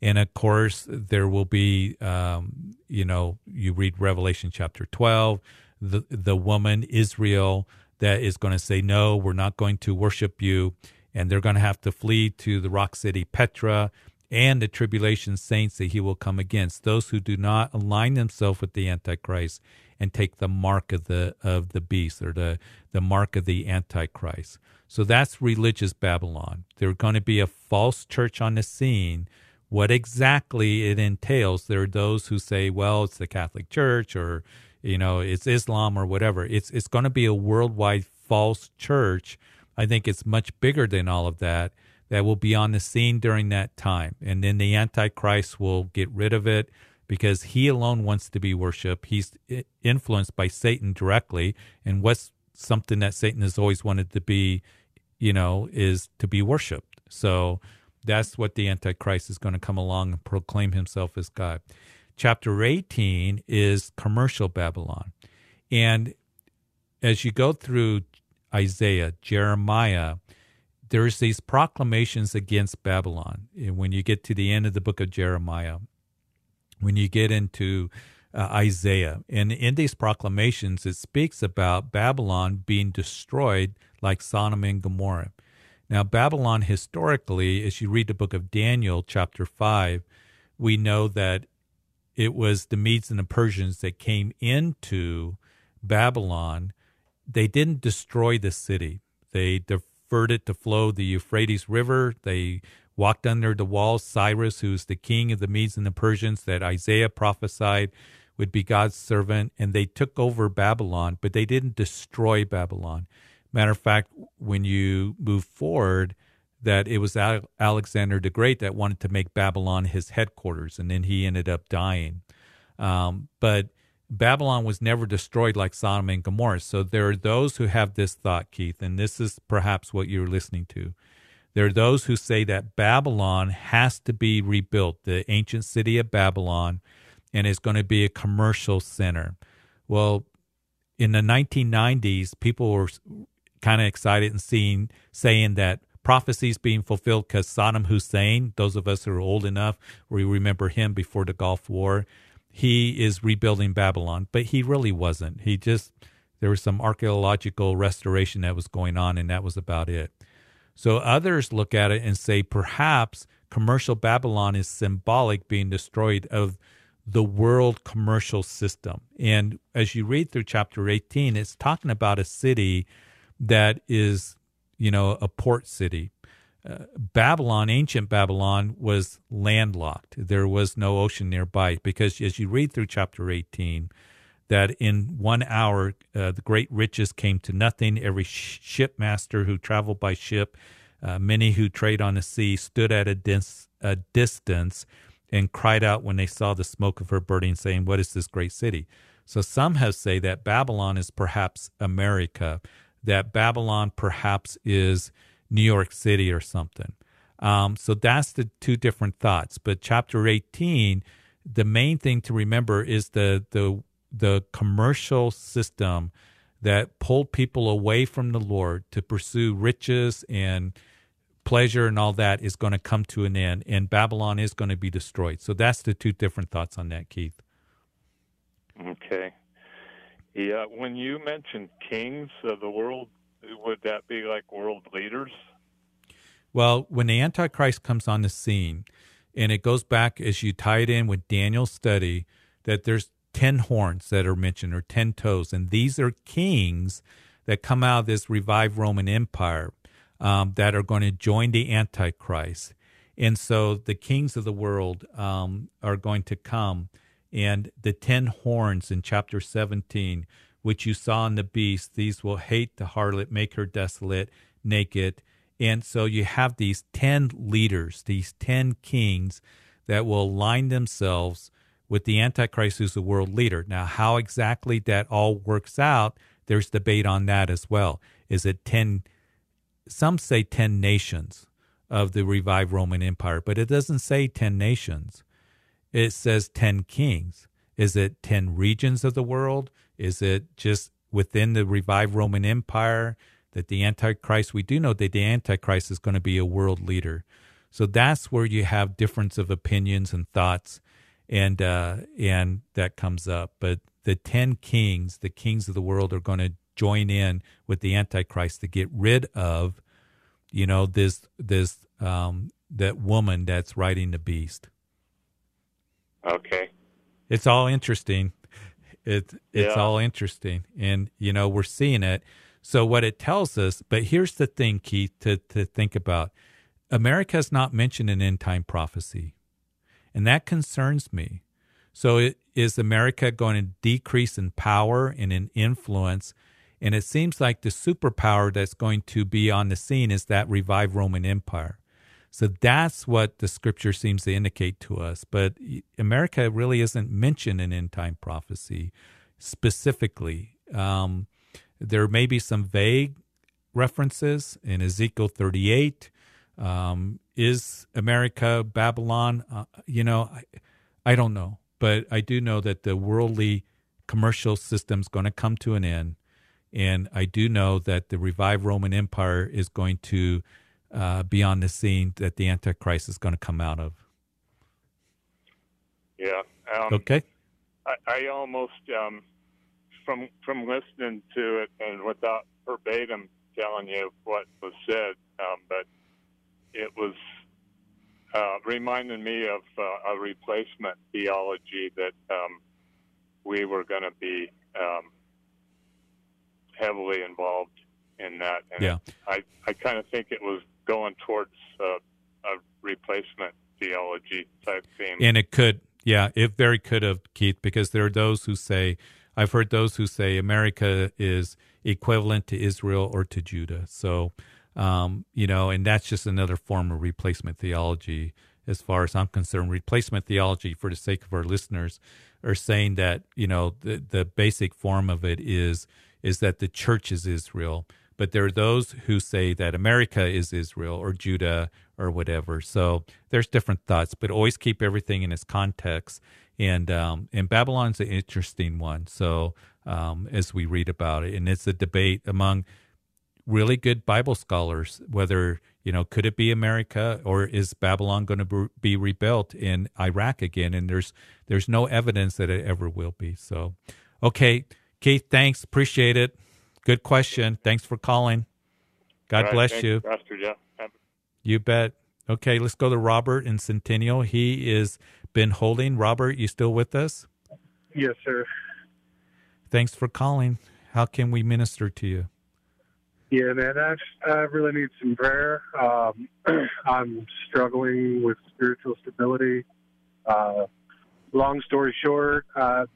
And of course, there will be, um, you know, you read Revelation chapter 12, the, the woman, Israel, that is going to say, no, we're not going to worship you. And they're going to have to flee to the rock city Petra and the tribulation saints that he will come against, those who do not align themselves with the Antichrist and take the mark of the of the beast or the, the mark of the Antichrist. So that's religious Babylon. There's going to be a false church on the scene. What exactly it entails, there are those who say, well, it's the Catholic Church or you know, it's Islam or whatever. It's it's going to be a worldwide false church. I think it's much bigger than all of that that will be on the scene during that time. And then the Antichrist will get rid of it because he alone wants to be worshiped. He's influenced by Satan directly. And what's something that Satan has always wanted to be, you know, is to be worshiped. So that's what the Antichrist is going to come along and proclaim himself as God. Chapter 18 is commercial Babylon. And as you go through Isaiah, Jeremiah, there's these proclamations against Babylon. And when you get to the end of the book of Jeremiah, when you get into uh, Isaiah, and in these proclamations, it speaks about Babylon being destroyed like Sodom and Gomorrah. Now, Babylon historically, as you read the book of Daniel, chapter 5, we know that it was the Medes and the Persians that came into Babylon. They didn't destroy the city. They diverted to flow the Euphrates River. They walked under the walls. Cyrus, who's the king of the Medes and the Persians that Isaiah prophesied would be God's servant, and they took over Babylon, but they didn't destroy Babylon. Matter of fact, when you move forward, that it was Alexander the Great that wanted to make Babylon his headquarters, and then he ended up dying. Um, but Babylon was never destroyed like Sodom and Gomorrah. So there are those who have this thought, Keith, and this is perhaps what you're listening to. There are those who say that Babylon has to be rebuilt, the ancient city of Babylon, and is going to be a commercial center. Well, in the 1990s, people were kind of excited and seeing saying that prophecies being fulfilled because Saddam Hussein, those of us who are old enough, we remember him before the Gulf War, he is rebuilding Babylon, but he really wasn't. He just, there was some archaeological restoration that was going on, and that was about it. So others look at it and say perhaps commercial Babylon is symbolic being destroyed of the world commercial system. And as you read through chapter 18, it's talking about a city that is you know, a port city. Uh, Babylon, ancient Babylon, was landlocked. There was no ocean nearby because, as you read through chapter 18, that in one hour uh, the great riches came to nothing. Every sh- shipmaster who traveled by ship, uh, many who trade on the sea, stood at a, dis- a distance and cried out when they saw the smoke of her burning, saying, What is this great city? So some have say that Babylon is perhaps America that Babylon perhaps is New York City or something. Um, so that's the two different thoughts. But chapter 18, the main thing to remember is the the the commercial system that pulled people away from the Lord to pursue riches and pleasure and all that is going to come to an end, and Babylon is going to be destroyed. So that's the two different thoughts on that, Keith. Okay. Yeah, when you mentioned kings of the world, would that be like world leaders? Well, when the Antichrist comes on the scene, and it goes back as you tie it in with Daniel's study, that there's 10 horns that are mentioned or 10 toes, and these are kings that come out of this revived Roman Empire um, that are going to join the Antichrist. And so the kings of the world um, are going to come. And the ten horns in chapter 17, which you saw in the beast, these will hate the harlot, make her desolate, naked. And so you have these 10 leaders, these 10 kings that will align themselves with the Antichrist, who's the world leader. Now, how exactly that all works out, there's debate on that as well. Is it 10 some say 10 nations of the revived Roman Empire, but it doesn't say 10 nations. It says 10 kings. Is it 10 regions of the world? Is it just within the revived Roman Empire that the Antichrist, we do know that the Antichrist is going to be a world leader. So that's where you have difference of opinions and thoughts, and uh, and that comes up. But the ten kings, the kings of the world, are going to join in with the Antichrist to get rid of, you know, this this um, that woman that's riding the beast. Okay. It's all interesting. It it's Yeah. all interesting, and you know we're seeing it. So what it tells us, but here's the thing, Keith, to to think about: America is not mentioned in end time prophecy, and that concerns me. So it, is America going to decrease in power and in influence? And it seems like the superpower that's going to be on the scene is that revived Roman Empire. So that's what the scripture seems to indicate to us. But America really isn't mentioned in end time prophecy specifically. Um, there may be some vague references in Ezekiel 38. Um, is America Babylon? Uh, you know, I, I don't know. But I do know that the worldly commercial system is going to come to an end. And I do know that the revived Roman Empire is going to uh, be on the scene that the Antichrist is going to come out of. Yeah. Um, Okay. I, I almost um, from from listening to it and without verbatim telling you what was said, um, but it was uh, reminding me of uh, a replacement theology that um, we were going to be um, heavily involved in that. And Yeah. I I kind of think it was going towards uh, a replacement theology type theme. And it could, yeah, it very could have, Keith, because there are those who say, I've heard those who say America is equivalent to Israel or to Judah. So, um, you know, and that's just another form of replacement theology as far as I'm concerned. Replacement theology, for the sake of our listeners, are saying that, you know, the, the basic form of it is is that the church is Israel. But there are those who say that America is Israel or Judah or whatever. So there's different thoughts, but always keep everything in its context. And um, and Babylon's an interesting one. So um, as we read about it, and it's a debate among really good Bible scholars whether you know could it be America or is Babylon going to be rebuilt in Iraq again? And there's there's no evidence that it ever will be. So, okay, Keith, thanks, appreciate it. Good question. Thanks for calling. God All right, bless you. Pastor Jeff. You bet. Okay, let's go to Robert in Centennial. He is been holding. Robert, you still with us? Yes, sir. Thanks for calling. How can we minister to you? Yeah, man, I, I really need some prayer. Um, I'm struggling with spiritual stability. Uh, long story short, uh,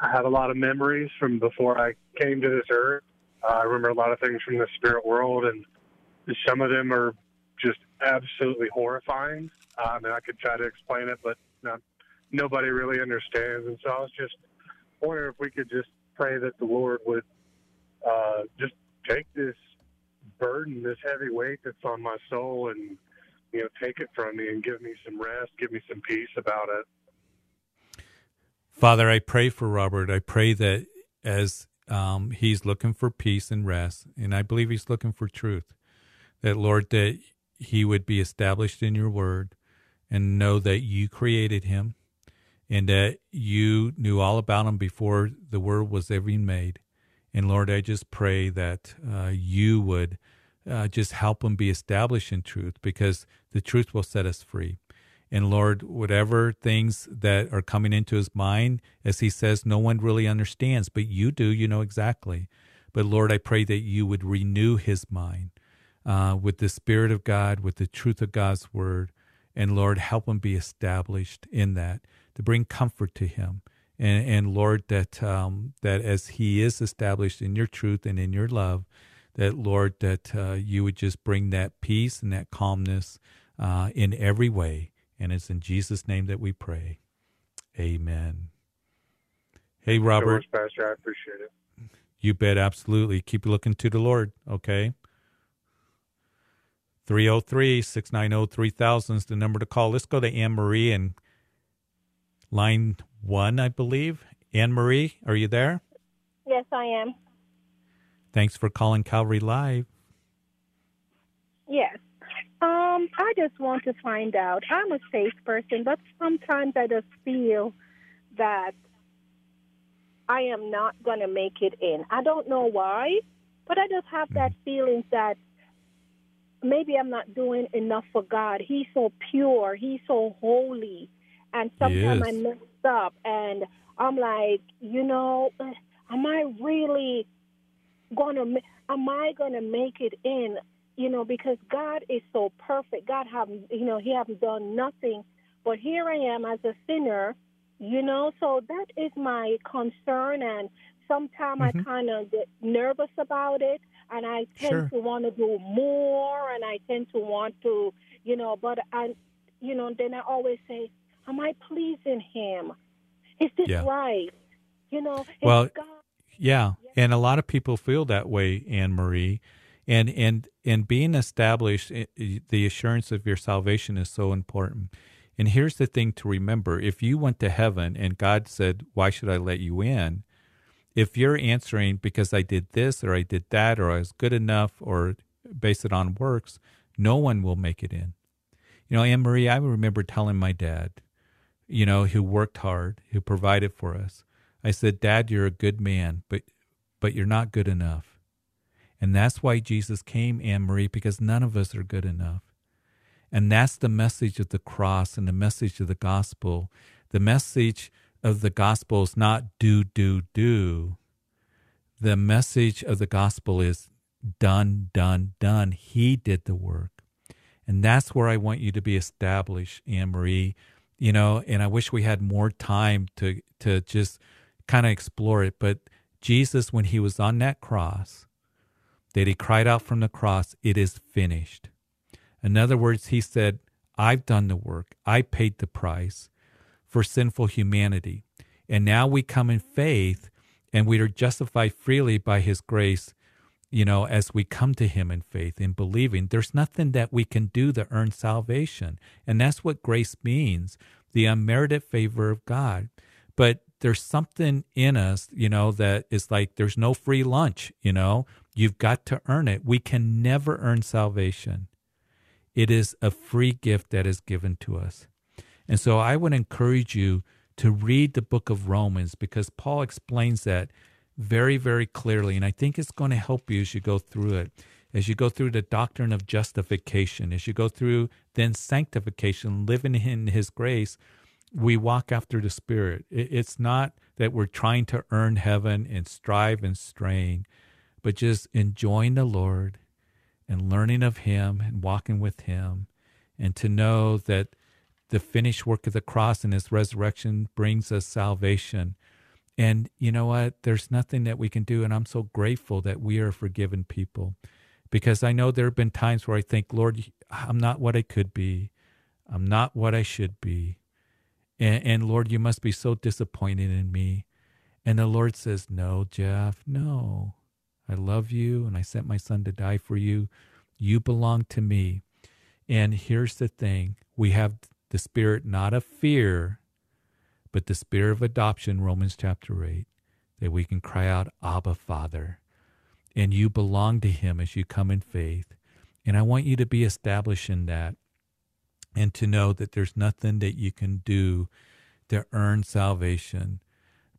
I have a lot of memories from before I came to this earth. Uh, I remember a lot of things from the spirit world, and some of them are just absolutely horrifying. Um, and I could try to explain it, but not, nobody really understands. And so I was just wondering if we could just pray that the Lord would uh, just take this burden, this heavy weight that's on my soul, and you know, take it from me and give me some rest, give me some peace about it. Father, I pray for Robert. I pray that as um, he's looking for peace and rest, and I believe he's looking for truth, that Lord, that he would be established in your word and know that you created him and that you knew all about him before the world was ever made. And Lord, I just pray that uh, you would uh, just help him be established in truth because the truth will set us free. And Lord, whatever things that are coming into his mind, as he says, no one really understands, but you do, you know exactly. But Lord, I pray that you would renew his mind uh, with the Spirit of God, with the truth of God's word. And Lord, help him be established in that to bring comfort to him. And, and Lord, that um, that as he is established in your truth and in your love, that Lord, that uh, you would just bring that peace and that calmness uh, in every way. And it's in Jesus' name that we pray. Amen. Hey, Robert. Pastor, I appreciate it. You bet, absolutely. Keep looking to the Lord, okay? 303 690 3000 is the number to call. Let's go to Anne Marie and line one, I believe. Anne Marie, are you there? Yes, I am. Thanks for calling Calvary Live. Yes. Um, I just want to find out. I'm a safe person, but sometimes I just feel that I am not going to make it in. I don't know why, but I just have that mm. feeling that maybe I'm not doing enough for God. He's so pure, He's so holy, and sometimes I mess up, and I'm like, you know, am I really gonna? Am I gonna make it in? You know, because God is so perfect. God have, you know, He haven't done nothing, but here I am as a sinner. You know, so that is my concern, and sometimes mm-hmm. I kind of get nervous about it and I tend sure. to want to do more, and I tend to want to, you know, but I, you know, then I always say, am I pleasing Him? Is this yeah. right? You know, well, God- yeah, and a lot of people feel that way, Anne Marie, and and and being established, eh, eh, the assurance of your salvation is so important. And here's the thing to remember: if you went to heaven and God said, "Why should I let you in?" if you're answering because I did this or I did that or I was good enough or based it on works, no one will make it in. You know, Anne Marie, I remember telling my dad, you know, who worked hard, who provided for us. I said, Dad, you're a good man, but but you're not good enough. And that's why Jesus came, Anne Marie, because none of us are good enough. And that's the message of the cross and the message of the gospel. The message of the gospel is not do, do, do. The message of the gospel is done, done, done. He did the work. And that's where I want you to be established, Anne Marie. You know, and I wish we had more time to to just kind of explore it. But Jesus, when he was on that cross, that he cried out from the cross, it is finished. In other words, he said, I've done the work. I paid the price for sinful humanity. And now we come in faith and we are justified freely by his grace, you know, as we come to him in faith, in believing. There's nothing that we can do to earn salvation. And that's what grace means the unmerited favor of God. But there's something in us, you know, that is like there's no free lunch, you know, you've got to earn it. We can never earn salvation. It is a free gift that is given to us. And so I would encourage you to read the book of Romans because Paul explains that very, very clearly. And I think it's going to help you as you go through it. As you go through the doctrine of justification, as you go through then sanctification, living in his grace, we walk after the Spirit. It's not that we're trying to earn heaven and strive and strain, but just enjoying the Lord and learning of Him and walking with Him, and to know that the finished work of the cross and his resurrection brings us salvation. And you know what? There's nothing that we can do. And I'm so grateful that we are forgiven people because I know there have been times where I think, Lord, I'm not what I could be. I'm not what I should be. And, and Lord, you must be so disappointed in me. And the Lord says, No, Jeff, no. I love you and I sent my son to die for you. You belong to me. And here's the thing we have the spirit not of fear, but the spirit of adoption, Romans chapter 8, that we can cry out, Abba, Father. And you belong to him as you come in faith. And I want you to be established in that and to know that there's nothing that you can do to earn salvation,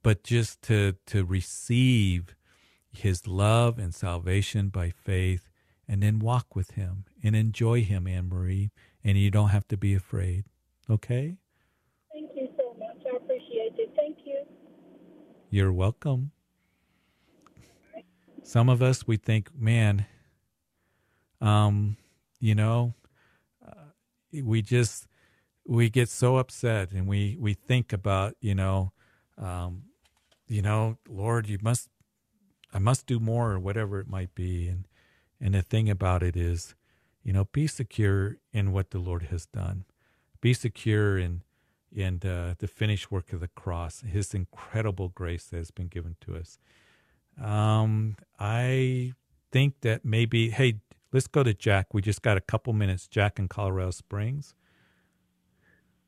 but just to, to receive his love and salvation by faith and then walk with him and enjoy him, Anne Marie. And you don't have to be afraid. Okay? Thank you so much. I appreciate it. Thank you. You're welcome. Some of us, we think, man, um, you know, uh, we just we get so upset and we we think about you know, um, you know, Lord, you must, I must do more or whatever it might be, and and the thing about it is, you know, be secure in what the Lord has done, be secure in in uh, the finished work of the cross, His incredible grace that has been given to us. Um, I think that maybe, hey, Let's go to Jack. We just got a couple minutes. Jack in Colorado Springs.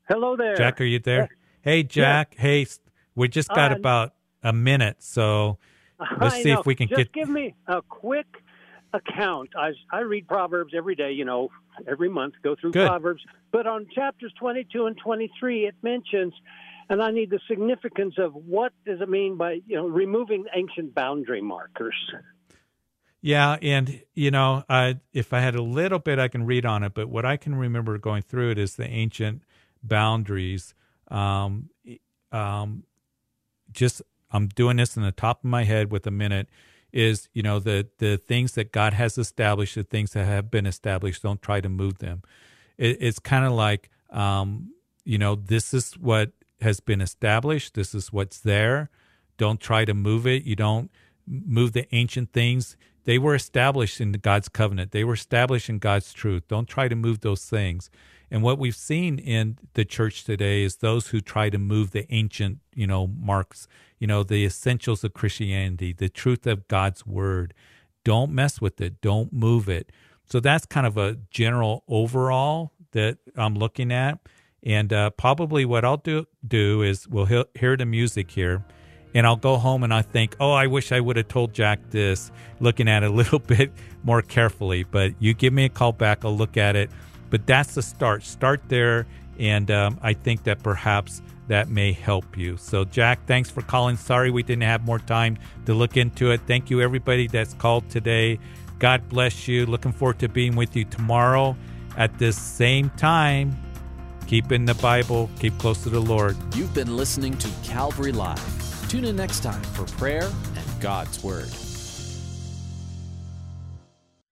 Hello there. Jack, are you there? Hey, Jack. Yeah. Hey, we just got uh, about a minute, so let's I see know. if we can get just get. give me a quick account. I I read Proverbs every day. You know, every month go through Good. Proverbs. But on chapters twenty-two and twenty-three, it mentions, and I need the significance of what does it mean by you know removing ancient boundary markers. Yeah, and you know, I if I had a little bit, I can read on it. But what I can remember going through it is the ancient boundaries. Um, um, just I'm doing this in the top of my head with a minute. Is you know the the things that God has established, the things that have been established. Don't try to move them. It, it's kind of like um, you know this is what has been established. This is what's there. Don't try to move it. You don't move the ancient things they were established in God's covenant. They were established in God's truth. Don't try to move those things. And what we've seen in the church today is those who try to move the ancient, you know, marks, you know, the essentials of Christianity, the truth of God's word. Don't mess with it. Don't move it. So that's kind of a general overall that I'm looking at. And uh, probably what I'll do do is we'll hear the music here and I'll go home and I think, oh, I wish I would have told Jack this, looking at it a little bit more carefully. But you give me a call back, I'll look at it. But that's the start. Start there. And um, I think that perhaps that may help you. So, Jack, thanks for calling. Sorry we didn't have more time to look into it. Thank you, everybody that's called today. God bless you. Looking forward to being with you tomorrow at this same time. Keep in the Bible, keep close to the Lord. You've been listening to Calvary Live. Tune in next time for prayer and God's Word.